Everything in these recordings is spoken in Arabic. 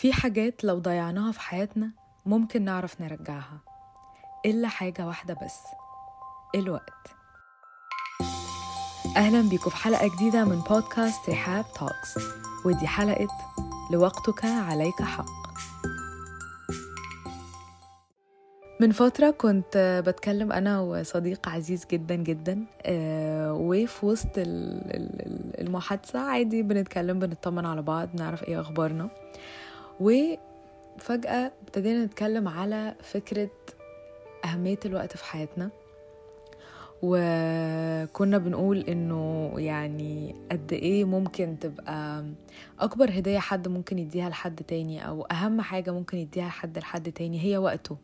في حاجات لو ضيعناها في حياتنا ممكن نعرف نرجعها. إلا حاجة واحدة بس الوقت. أهلا بيكم في حلقة جديدة من بودكاست رحاب توكس ودي حلقة لوقتك عليك حق. من فترة كنت بتكلم أنا وصديق عزيز جدا جدا آه، وفي وسط ال- ال- المحادثة عادي بنتكلم بنطمن على بعض نعرف إيه أخبارنا. وفجأة ابتدينا نتكلم على فكرة أهمية الوقت في حياتنا. وكنا بنقول إنه يعني قد إيه ممكن تبقى أكبر هدية حد ممكن يديها لحد تاني أو أهم حاجة ممكن يديها حد لحد تاني هي وقته.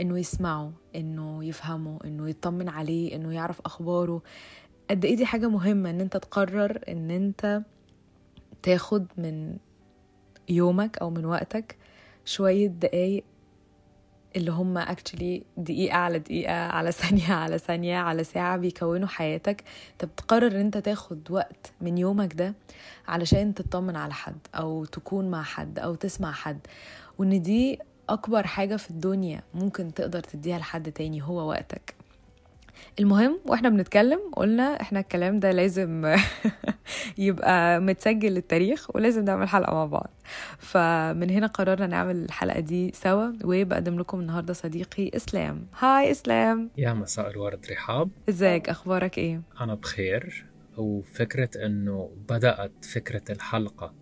إنه يسمعه إنه يفهمه إنه يطمن عليه إنه يعرف أخباره. قد إيه دي حاجة مهمة إن أنت تقرر إن أنت تاخد من يومك أو من وقتك شوية دقايق اللي هم اكشلي دقيقة على دقيقة على ثانية على ثانية على ساعة بيكونوا حياتك. انت بتقرر إن أنت تاخد وقت من يومك ده علشان تطمن على حد أو تكون مع حد أو تسمع حد وإن دي أكبر حاجة في الدنيا ممكن تقدر تديها لحد تاني هو وقتك. المهم وإحنا بنتكلم قلنا إحنا الكلام ده لازم يبقى متسجل للتاريخ ولازم نعمل حلقة مع بعض. فمن هنا قررنا نعمل الحلقة دي سوا وبقدم لكم النهاردة صديقي إسلام. هاي إسلام. يا مساء الورد رحاب. إزيك؟ أخبارك إيه؟ أنا بخير. وفكرة أنه بدأت فكرة الحلقة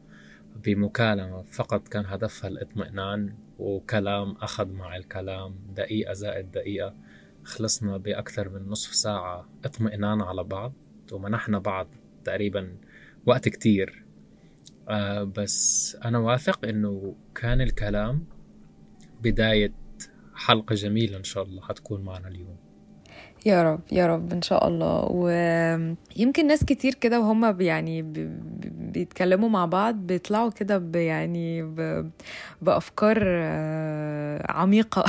بمكالمة فقط كان هدفها الاطمئنان وكلام أخذ مع الكلام دقيقة زائد دقيقة. خلصنا بأكثر من نصف ساعة اطمئنان على بعض ومنحنا بعض تقريبا وقت كتير. آه بس أنا واثق أنه كان الكلام بداية حلقة جميلة إن شاء الله حتكون معنا اليوم. يا رب يا رب إن شاء الله. ويمكن ناس كتير كده وهم يعني بي- بي- بيتكلموا مع بعض بيطلعوا كده يعني ب- بأفكار آه، عميقة.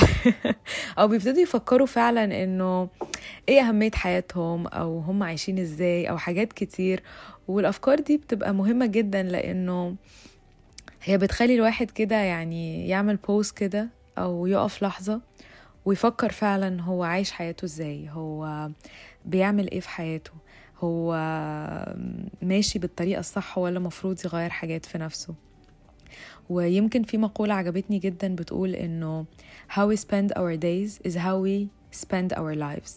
أو بيبتدوا يفكروا فعلا إنه إيه أهمية حياتهم أو هم عايشين إزاي أو حاجات كتير. والأفكار دي بتبقى مهمة جدا لأنه هي بتخلي الواحد كده يعني يعمل بوز كده أو يقف لحظة. ويفكر فعلا هو عايش حياته إزاي هو بيعمل إيه في حياته هو ماشي بالطريقة الصح ولا مفروض يغير حاجات في نفسه. ويمكن في مقولة عجبتني جدا بتقول إنه how we spend our days is how we spend our lives.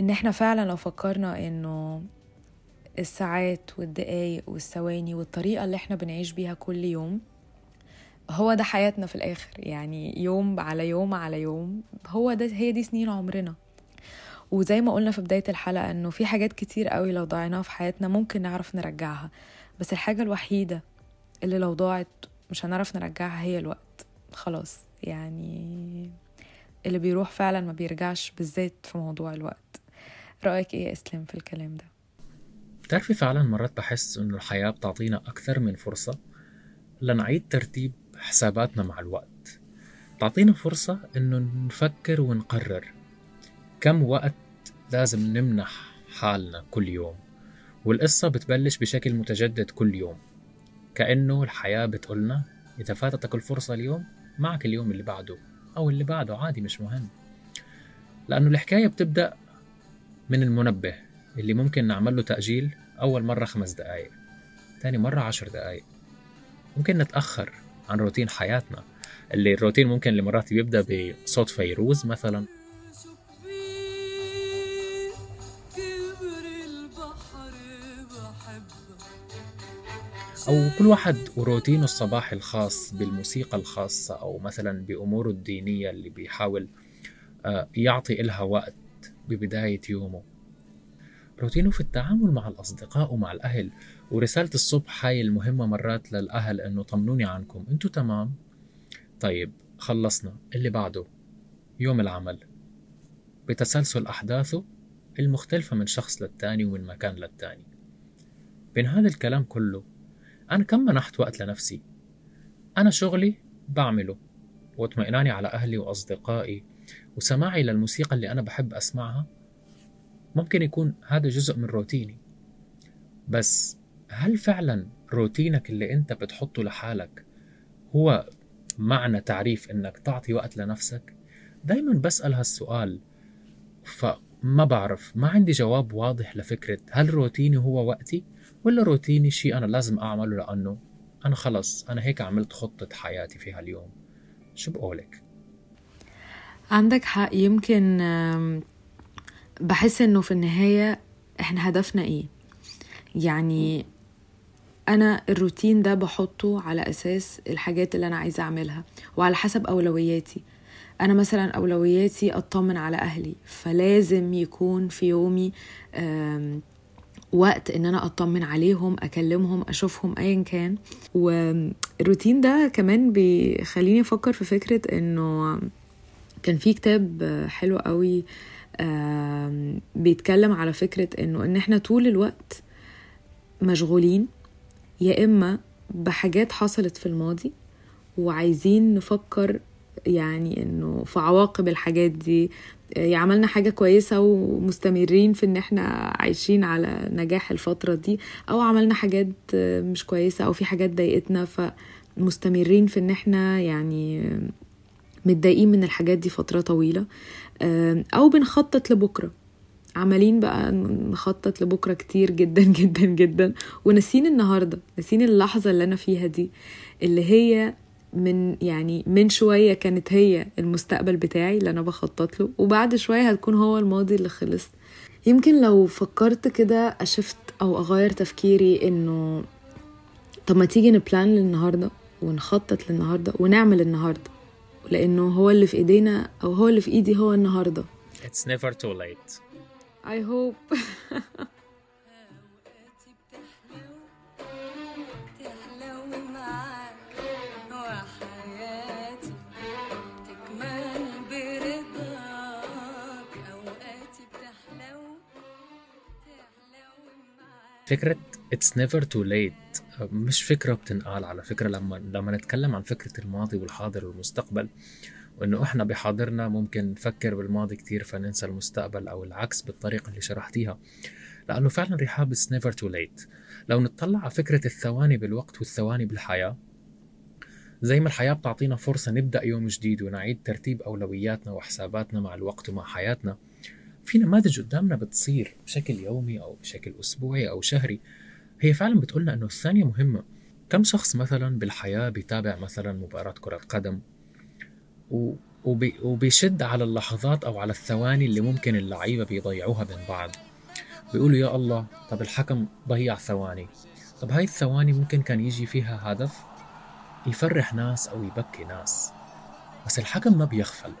إن إحنا فعلا لو فكرنا إنه الساعات والدقايق والثواني والطريقة اللي إحنا بنعيش بيها كل يوم هو ده حياتنا في الآخر. يعني يوم على يوم على يوم هو ده هي دي سنين عمرنا. وزي ما قلنا في بداية الحلقة إنه في حاجات كتير قوي لو ضيعناها في حياتنا ممكن نعرف نرجعها. بس الحاجة الوحيدة اللي لو ضاعت مش هنعرف نرجعها هي الوقت. خلاص يعني اللي بيروح فعلا ما بيرجعش بالذات في موضوع الوقت. رأيك إيه يا إسلام في الكلام ده؟ بتعرفي فعلا مرات بحس إنه الحياة بتعطينا أكثر من فرصة لنعيد ترتيب حساباتنا مع الوقت. تعطينا فرصة إنه نفكر ونقرر كم وقت لازم نمنح حالنا كل يوم. والقصة بتبلش بشكل متجدد كل يوم. كأنه الحياة بتقولنا إذا فاتتك الفرصة اليوم معك اليوم اللي بعده أو اللي بعده عادي مش مهم. لأنه الحكاية بتبدأ من المنبه اللي ممكن نعمل له تأجيل أول مرة خمس دقايق تاني مرة عشر دقايق. ممكن نتأخر عن روتين حياتنا اللي الروتين ممكن اللي مرات بيبدأ بصوت فيروز مثلا. أو كل واحد وروتينه الصباحي الخاص بالموسيقى الخاصة أو مثلا بأموره الدينية اللي بيحاول آه، يعطي إلها وقت ببداية يومه. روتينه في التعامل مع الأصدقاء ومع الأهل. ورسالة الصبح هاي المهمة مرات للأهل إنه طمنوني عنكم. أنتوا تمام؟ طيب خلصنا. اللي بعده يوم العمل. بتسلسل أحداثه المختلفة من شخص للتاني ومن مكان للتاني. بين هذا الكلام كله أنا كم منحت وقت لنفسي. أنا شغلي بعمله واطمئناني على أهلي وأصدقائي وسماعي للموسيقى اللي أنا بحب أسمعها ممكن يكون هذا جزء من روتيني. بس هل فعلا روتينك اللي أنت بتحطه لحالك هو معنى تعريف إنك تعطي وقت لنفسك؟ دايما بسأل هالسؤال فما بعرف ما عندي جواب واضح لفكرة هل روتيني هو وقتي ولا روتيني شيء أنا لازم أعمله لأنه أنا خلص أنا هيك عملت خطة حياتي في هاليوم. شو بقولك؟ عندك حق. يمكن بحس إنه في النهاية إحنا هدفنا إيه. يعني أنا الروتين ده بحطه على أساس الحاجات اللي أنا عايزة أعملها وعلى حسب أولوياتي. أنا مثلا أولوياتي أطمن على أهلي فلازم يكون في يومي وقت إن أنا أطمن عليهم أكلمهم أشوفهم ايا كان. والروتين ده كمان بيخليني أفكر في فكرة إنه كان في كتاب حلو قوي بيتكلم على فكرة إنه إن إحنا طول الوقت مشغولين يا إما بحاجات حصلت في الماضي وعايزين نفكر يعني إنه في عواقب الحاجات دي آه، عملنا حاجة كويسة ومستمرين في إن إحنا عايشين على نجاح الفترة دي أو عملنا حاجات مش كويسة أو في حاجات ضايقتنا فمستمرين في إن إحنا يعني متضايقين من الحاجات دي فترة طويلة. أو بنخطط لبكرة. عمالين بقى نخطط لبكرة كتير جدا جدا جدا. وناسين النهاردة ناسين اللحظة اللي أنا فيها دي اللي هي من يعني من شوية كانت هي المستقبل بتاعي اللي أنا بخطط له وبعد شوية هتكون هو الماضي اللي خلص. يمكن لو فكرت كده أشفت أو أغير تفكيري إنه طب ما تيجي نبلان للنهاردة ونخطط للنهاردة ونعمل النهاردة. لأنه هو اللي في إيدينا أو هو اللي في إيدي هو النهاردة. It's never too late. I hope. فكرة it's never too late. مش فكرة بتنقال على فكرة لما لما نتكلم عن فكرة الماضي والحاضر والمستقبل وإنه إحنا بحاضرنا ممكن نفكر بالماضي كتير فننسى المستقبل أو العكس بالطريقة اللي شرحتيها. لأنه فعلا رحاب it's never too late. لو نطلع على فكرة الثواني بالوقت والثواني بالحياة زي ما الحياة بتعطينا فرصة نبدأ يوم جديد ونعيد ترتيب أولوياتنا وحساباتنا مع الوقت ومع حياتنا في نماذج قدامنا بتصير بشكل يومي أو بشكل أسبوعي أو شهري. هي فعلا بتقولنا إنه الثانية مهمة. كم شخص مثلا بالحياة بيتابع مثلا مباراة كرة قدم و... وبي... وبيشد على اللحظات أو على الثواني اللي ممكن اللعيبة بيضيعوها بين بعض. بيقولوا يا الله طب الحكم ضيع ثواني. طب هاي الثواني ممكن كان يجي فيها هدف؟ يفرح ناس أو يبكي ناس. بس الحكم ما بيغفل.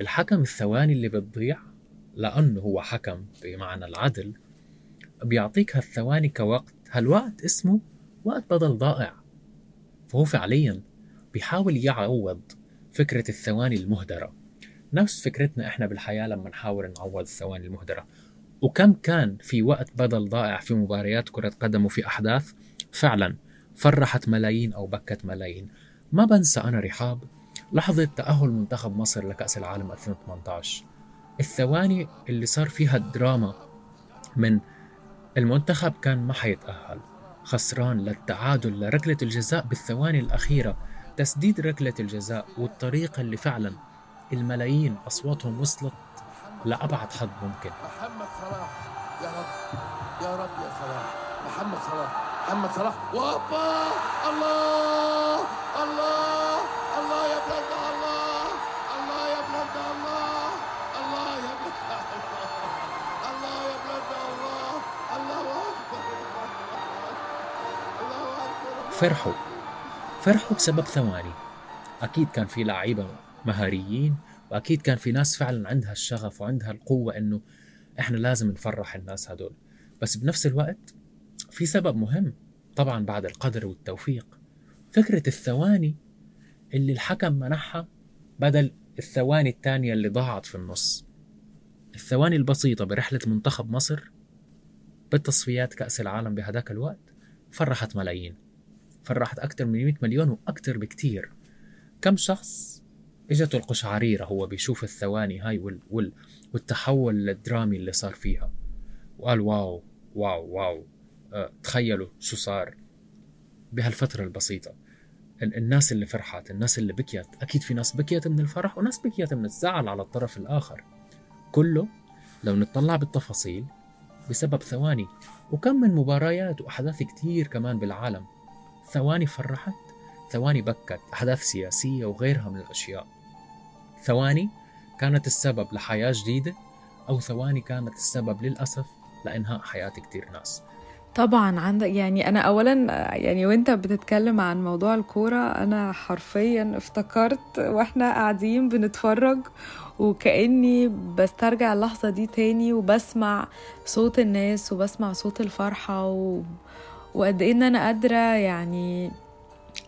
الحكم الثواني اللي بتضيع لأنه هو حكم بمعنى العدل. بيعطيك هالثواني كوقت. هالوقت اسمه وقت بدل ضائع. فهو فعليا بيحاول يعوض فكرة الثواني المهدرة. نفس فكرتنا إحنا بالحياة لما نحاول نعوض الثواني المهدرة. وكم كان في وقت بدل ضائع في مباريات كرة قدم وفي أحداث؟ فعلا فرحت ملايين أو بكت ملايين. ما بنسى أنا رحاب لحظة تأهل منتخب مصر لكأس العالم 2018 الثواني اللي صار فيها الدراما من المنتخب كان ما حيتأهل. خسران للتعادل لركلة الجزاء بالثواني الأخيرة تسديد ركلة الجزاء والطريقة اللي فعلا الملايين أصواتهم وصلت لأبعد حد ممكن. محمد صلاح يا رب يا رب يا صلاح. محمد صلاح محمد صلاح. وهوبا الله! الله! الله! يا بلاد! فرحوا. فرحوا بسبب ثواني. أكيد كان في لعيبة مهاريين وأكيد كان في ناس فعلا عندها الشغف وعندها القوة إنه إحنا لازم نفرح الناس هدول بس بنفس الوقت في سبب مهم طبعا بعد القدر والتوفيق. فكرة الثواني اللي الحكم منحها بدل الثواني الثانية اللي ضاعت في النص. الثواني البسيطة برحلة منتخب مصر بالتصفيات كأس العالم بهداك الوقت فرحت ملايين. فرحت أكثر من 100 مليون وأكثر بكتير كم شخص اجته القشعريرة هو بيشوف الثواني هاي وال وال والتحول الدرامي اللي صار فيها. وقال wow wow wow. أه تخيلوا شو صار بهالفترة البسيطة. ال- الناس اللي فرحت الناس اللي بكيت. أكيد في ناس بكيت من الفرح وناس بكيت من الزعل على الطرف الآخر. كله لو نطلع بالتفاصيل بسبب ثواني. وكم من مباريات وأحداث كتير كمان بالعالم. ثواني فرحت ثواني بكت أحداث سياسية وغيرها من الأشياء. ثواني كانت السبب لحياة جديدة أو ثواني كانت السبب للأسف لإنهاء حياة كتير ناس. طبعا عندك يعني أنا اولا يعني وأنت بتتكلم عن موضوع الكورة أنا حرفيا افتكرت وإحنا قاعدين بنتفرج وكأني بسترجع اللحظة دي تاني وبسمع صوت الناس وبسمع صوت الفرحة و... وقد إيه إن أنا قادرة يعني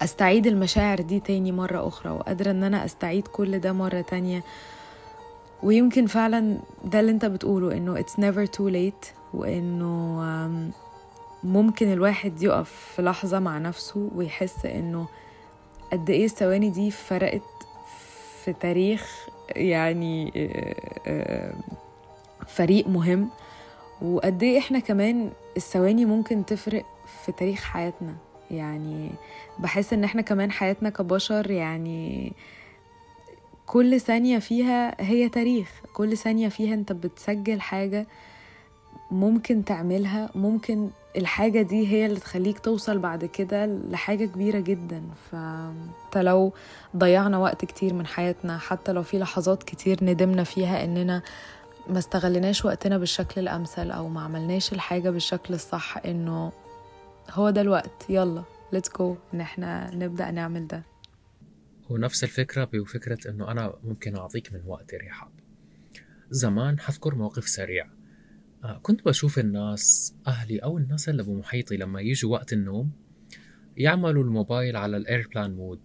أستعيد المشاعر دي تاني مرة أخرى وقادرة إن أنا أستعيد كل ده مرة تانية. ويمكن فعلا ده اللي أنت بتقوله إنه it's never too late وإنه um, ممكن الواحد يقف في لحظة مع نفسه ويحس إنه قد إيه الثواني دي فرقت في تاريخ يعني آه، فريق مهم. وقد إيه إحنا كمان الثواني ممكن تفرق في تاريخ حياتنا. يعني بحس إن إحنا كمان حياتنا كبشر يعني كل ثانية فيها هي تاريخ. كل ثانية فيها أنت بتسجل حاجة ممكن تعملها. ممكن الحاجة دي هي اللي تخليك توصل بعد كده لحاجة كبيرة جدا. فحتى لو ضيعنا وقت كتير من حياتنا حتى لو في لحظات كتير ندمنا فيها إننا ما استغلناش وقتنا بالشكل الأمثل أو ما عملناش الحاجة بالشكل الصح إنه هو ده الوقت. يلا let's go. إن إحنا نبدأ نعمل ده. ونفس الفكرة بفكرة إنه أنا ممكن أعطيك من وقتي رحاب زمان حذكر موقف سريع. آه، كنت بشوف الناس أهلي أو الناس اللي بمحيطي لما يجوا وقت النوم يعملوا الموبايل على ال airplane mode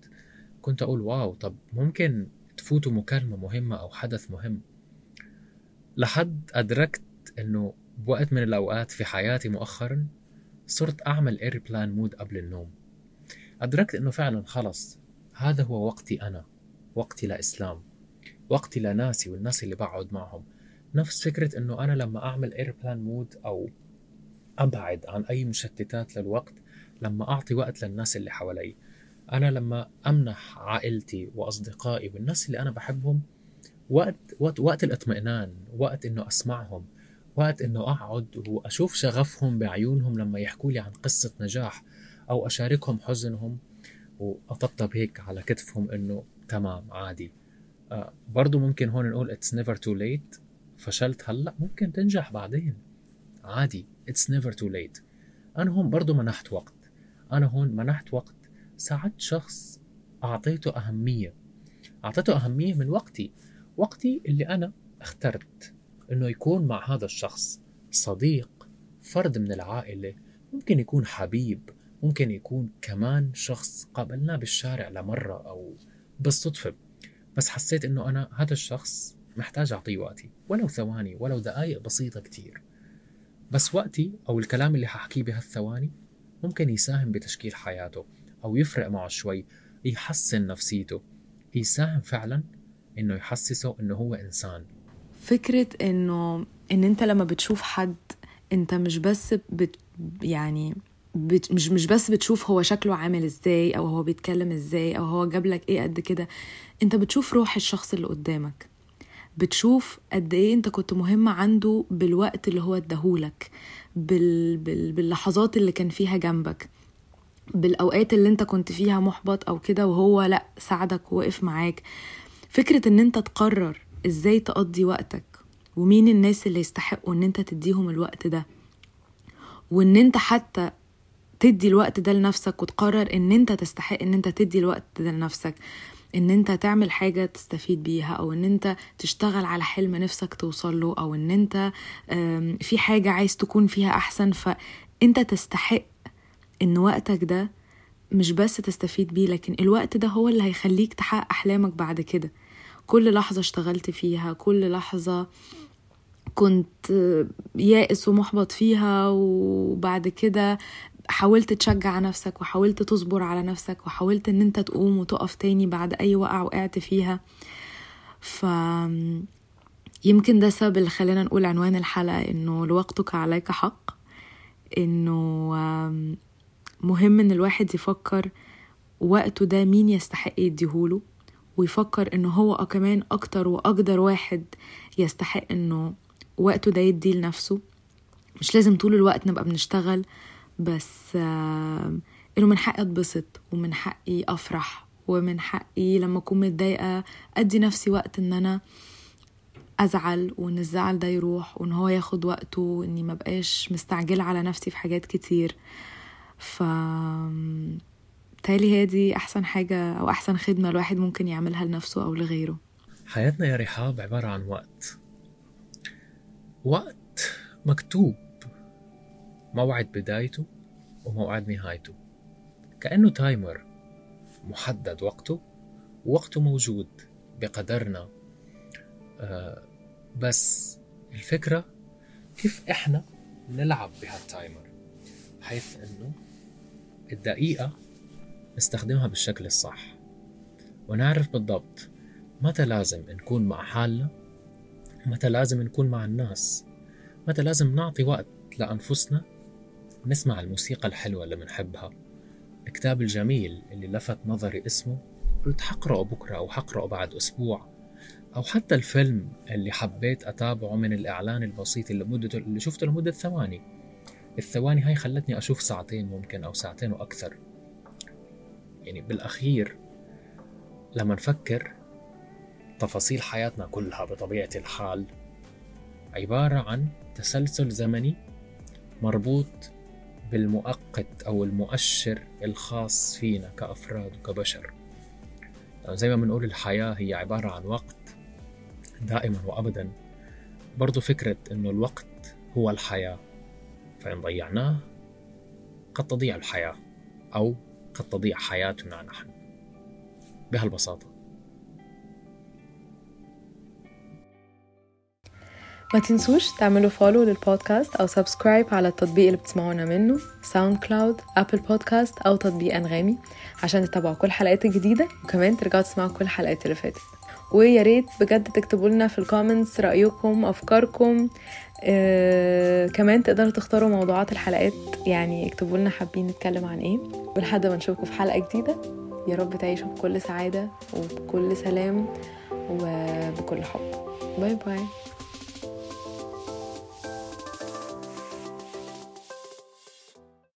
كنت أقول wow طب ممكن تفوتوا مكالمة مهمة أو حدث مهم؟ لحد أدركت إنه بوقت من الأوقات في حياتي مؤخرا صرت أعمل airplane mode قبل النوم. أدركت إنه فعلا خلص. هذا هو وقتي أنا وقتي لإسلام وقتي لناسي والناس اللي بقعد معهم. نفس فكرة إنه أنا لما أعمل airplane mode أو أبعد عن أي مشتتات للوقت لما أعطي وقت للناس اللي حوالي. أنا لما أمنح عائلتي وأصدقائي والناس اللي أنا بحبهم وقت وقت وقت الاطمئنان وقت إنه أسمعهم. وقت إنه أقعد وأشوف شغفهم بعيونهم لما يحكوا لي عن قصة نجاح أو أشاركهم حزنهم وأطبطب هيك على كتفهم إنه تمام عادي. آه برضو ممكن هون نقول it's never too late. فشلت هلأ ممكن تنجح بعدين. عادي it's never too late. أنا هون برضو منحت وقت. أنا هون منحت وقت. ساعدت شخص أعطيته أهمية. أعطيته أهمية من وقتي. وقتي اللي أنا اخترت. إنه يكون مع هذا الشخص صديق فرد من العائلة ممكن يكون حبيب ممكن يكون كمان شخص قابلناه بالشارع لمرة أو بالصدفة. بس حسيت إنه أنا هذا الشخص محتاج أعطيه وقتي ولو ثواني ولو دقايق بسيطة كتير. بس وقتي أو الكلام اللي ححكيه بهالثواني ممكن يساهم بتشكيل حياته أو يفرق معه شوي يحسن نفسيته يساهم فعلا إنه يحسسه إنه هو إنسان. فكرة إنه إن أنت لما بتشوف حد أنت مش بس بت يعني بت مش مش بس بتشوف هو شكله عامل إزاي أو هو بيتكلم إزاي أو هو جاب لك إيه قد كده أنت بتشوف روح الشخص اللي قدامك. بتشوف قد إيه أنت كنت مهم عنده بالوقت اللي هو اداهولك بال... بال... باللحظات اللي كان فيها جنبك. بالأوقات اللي أنت كنت فيها محبط أو كده وهو لأ ساعدك ووقف معاك. فكرة إن أنت تقرر إزاي تقضي وقتك ومين الناس اللي يستحقوا ان انت تديهم الوقت ده وان انت حتى تدي الوقت ده لنفسك وتقرر ان انت تستحق ان انت تدي الوقت ده لنفسك ان انت تعمل حاجة تستفيد بيها أو ان انت تشتغل على حلم نفسك توصل له أو ان انت في حاجة عايز تكون فيها احسن. فانت تستحق ان وقتك ده مش بس تستفيد بيه لكن الوقت ده هو اللي هيخليك تحقق احلامك بعد كده. كل لحظة اشتغلت فيها كل لحظة كنت يائس ومحبط فيها وبعد كده حاولت تشجع نفسك وحاولت تصبر على نفسك وحاولت إن أنت تقوم وتقف تاني بعد أي وقع وقعت فيها. ف يمكن ده السبب اللي خلينا نقول عنوان الحلقة إنه لوقتك عليك حق إنه مهم إن الواحد يفكر وقته ده مين يستحق يديهوله. ويفكر إنه هو كمان أكتر وأقدر واحد يستحق إنه وقته ده يديه لنفسه. مش لازم طول الوقت نبقى بنشتغل بس آه، إنه من حقي أتبسط ومن حقي أفرح ومن حقي لما أكون متضايقة أدي نفسي وقت إن أنا أزعل وإن الزعل ده يروح وإن هو ياخد وقته وإني ما بقاش مستعجلة على نفسي في حاجات كتير. ف تالي هي دي أحسن حاجة أو أحسن خدمة الواحد ممكن يعملها لنفسه أو لغيره. حياتنا يا رحاب عبارة عن وقت. وقت مكتوب. موعد بدايته وموعد نهايته. كأنه تايمر محدد وقته ووقته موجود بقدرنا. آه بس الفكرة كيف إحنا نلعب بهالتايمر بحيث إنه الدقيقة نستخدمها بالشكل الصح. ونعرف بالضبط متى لازم نكون مع حالنا متى لازم نكون مع الناس متى لازم نعطي وقت لأنفسنا. نسمع الموسيقى الحلوة اللي بنحبها الكتاب الجميل اللي لفت نظري اسمه قلت حقرأه بكرة أو حقرأه بعد أسبوع. أو حتى الفيلم اللي حبيت أتابعه من الإعلان البسيط اللي مدته اللي شفته لمدة ثواني. الثواني هاي خلتني أشوف ساعتين ممكن أو ساعتين وأكثر. يعني بالأخير لما نفكر تفاصيل حياتنا كلها بطبيعة الحال عبارة عن تسلسل زمني مربوط بالمؤقت أو المؤشر الخاص فينا كأفراد وكبشر. يعني زي ما بنقول الحياة هي عبارة عن وقت دائما وأبدا. برضو فكرة أنه الوقت هو الحياة. فإن ضيعناه قد تضيع الحياة أو قد تضيع حياتنا نحن. بهالبساطة. ما تنسوش تعملوا follow للبودكاست أو subscribe على التطبيق اللي بتسمعونا منه SoundCloud Apple Podcast أو تطبيق أنغامي عشان تتابعوا كل حلقات الجديدة وكمان ترجعوا تسمعوا كل الحلقات اللي فاتت. ويا ريت بجد تكتبوا لنا في ال comments رأيكم أفكاركم آه، كمان تقدروا تختاروا موضوعات الحلقات يعني اكتبوا لنا حابين نتكلم عن إيه. ولحد ما نشوفكم في حلقة جديدة يا رب تعيشوا بكل سعادة وبكل سلام وبكل حب. باي باي.